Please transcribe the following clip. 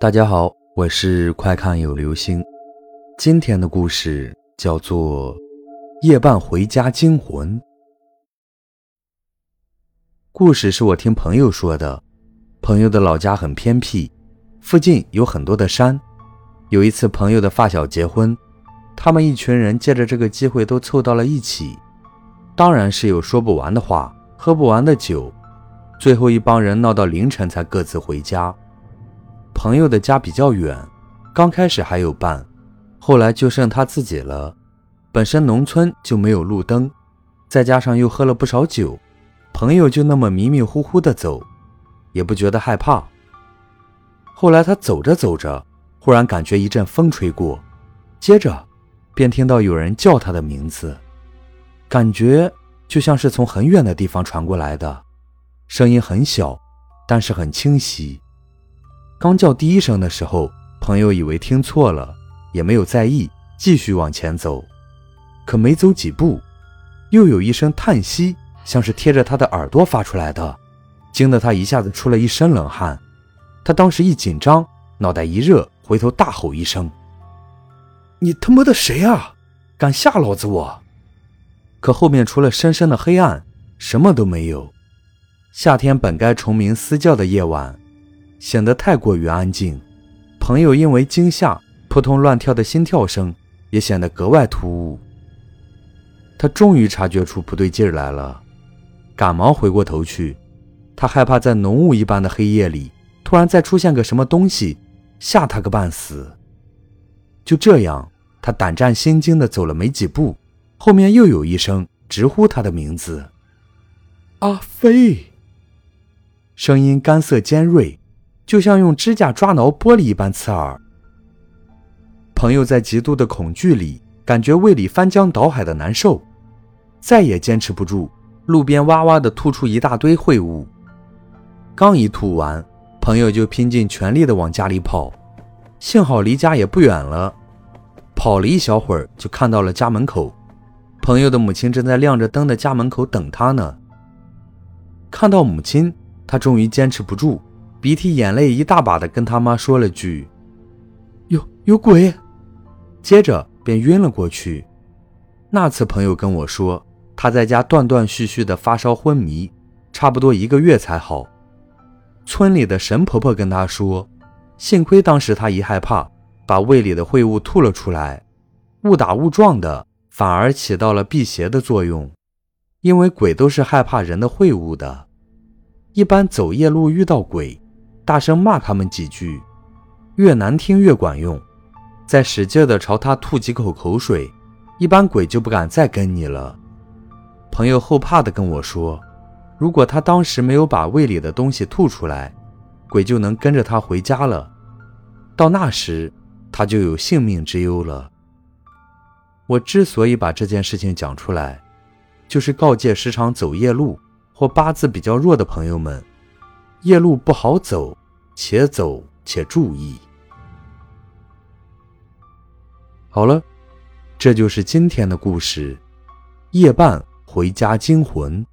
大家好，我是快看有流星。今天的故事叫做《夜半回家惊魂》。故事是我听朋友说的。朋友的老家很偏僻，附近有很多的山。有一次，朋友的发小结婚，他们一群人借着这个机会都凑到了一起，当然是有说不完的话，喝不完的酒。最后一帮人闹到凌晨才各自回家。朋友的家比较远，刚开始还有伴，后来就剩他自己了。本身农村就没有路灯，再加上又喝了不少酒，朋友就那么迷迷糊糊的走，也不觉得害怕。后来他走着走着，忽然感觉一阵风吹过，接着便听到有人叫他的名字，感觉就像是从很远的地方传过来的，声音很小，但是很清晰。刚叫第一声的时候，朋友以为听错了，也没有在意，继续往前走。可没走几步，又有一声叹息，像是贴着他的耳朵发出来的，惊得他一下子出了一身冷汗。他当时一紧张，脑袋一热，回头大吼一声：“你他妈的谁啊？敢吓老子我！”可后面除了深深的黑暗，什么都没有。夏天本该虫鸣嘶叫的夜晚。显得太过于安静，朋友因为惊吓扑通乱跳的心跳声也显得格外突兀。他终于察觉出不对劲儿来了，赶忙回过头去。他害怕在浓雾一般的黑夜里突然再出现个什么东西，吓他个半死。就这样，他胆战心惊地走了没几步，后面又有一声直呼他的名字：“阿飞。”声音干涩尖锐。就像用指甲抓挠玻璃一般刺耳。朋友在极度的恐惧里，感觉胃里翻江倒海的难受，再也坚持不住，路边哇哇的吐出一大堆秽物。刚一吐完，朋友就拼尽全力的往家里跑，幸好离家也不远了。跑了一小会儿，就看到了家门口，朋友的母亲正在亮着灯的家门口等他呢。看到母亲，他终于坚持不住。鼻涕眼泪一大把的跟他妈说了句：“有有鬼！”接着便晕了过去。那次朋友跟我说，他在家断断续续的发烧昏迷，差不多一个月才好。村里的神婆婆跟他说，幸亏当时他一害怕，把胃里的秽物吐了出来，误打误撞的，反而起到了辟邪的作用，因为鬼都是害怕人的秽物的，一般走夜路遇到鬼。大声骂他们几句，越难听越管用。再使劲的朝他吐几口口水，一般鬼就不敢再跟你了。朋友后怕的跟我说，如果他当时没有把胃里的东西吐出来，鬼就能跟着他回家了。到那时，他就有性命之忧了。我之所以把这件事情讲出来，就是告诫时常走夜路或八字比较弱的朋友们。夜路不好走，且走且注意。好了，这就是今天的故事。夜半回家惊魂。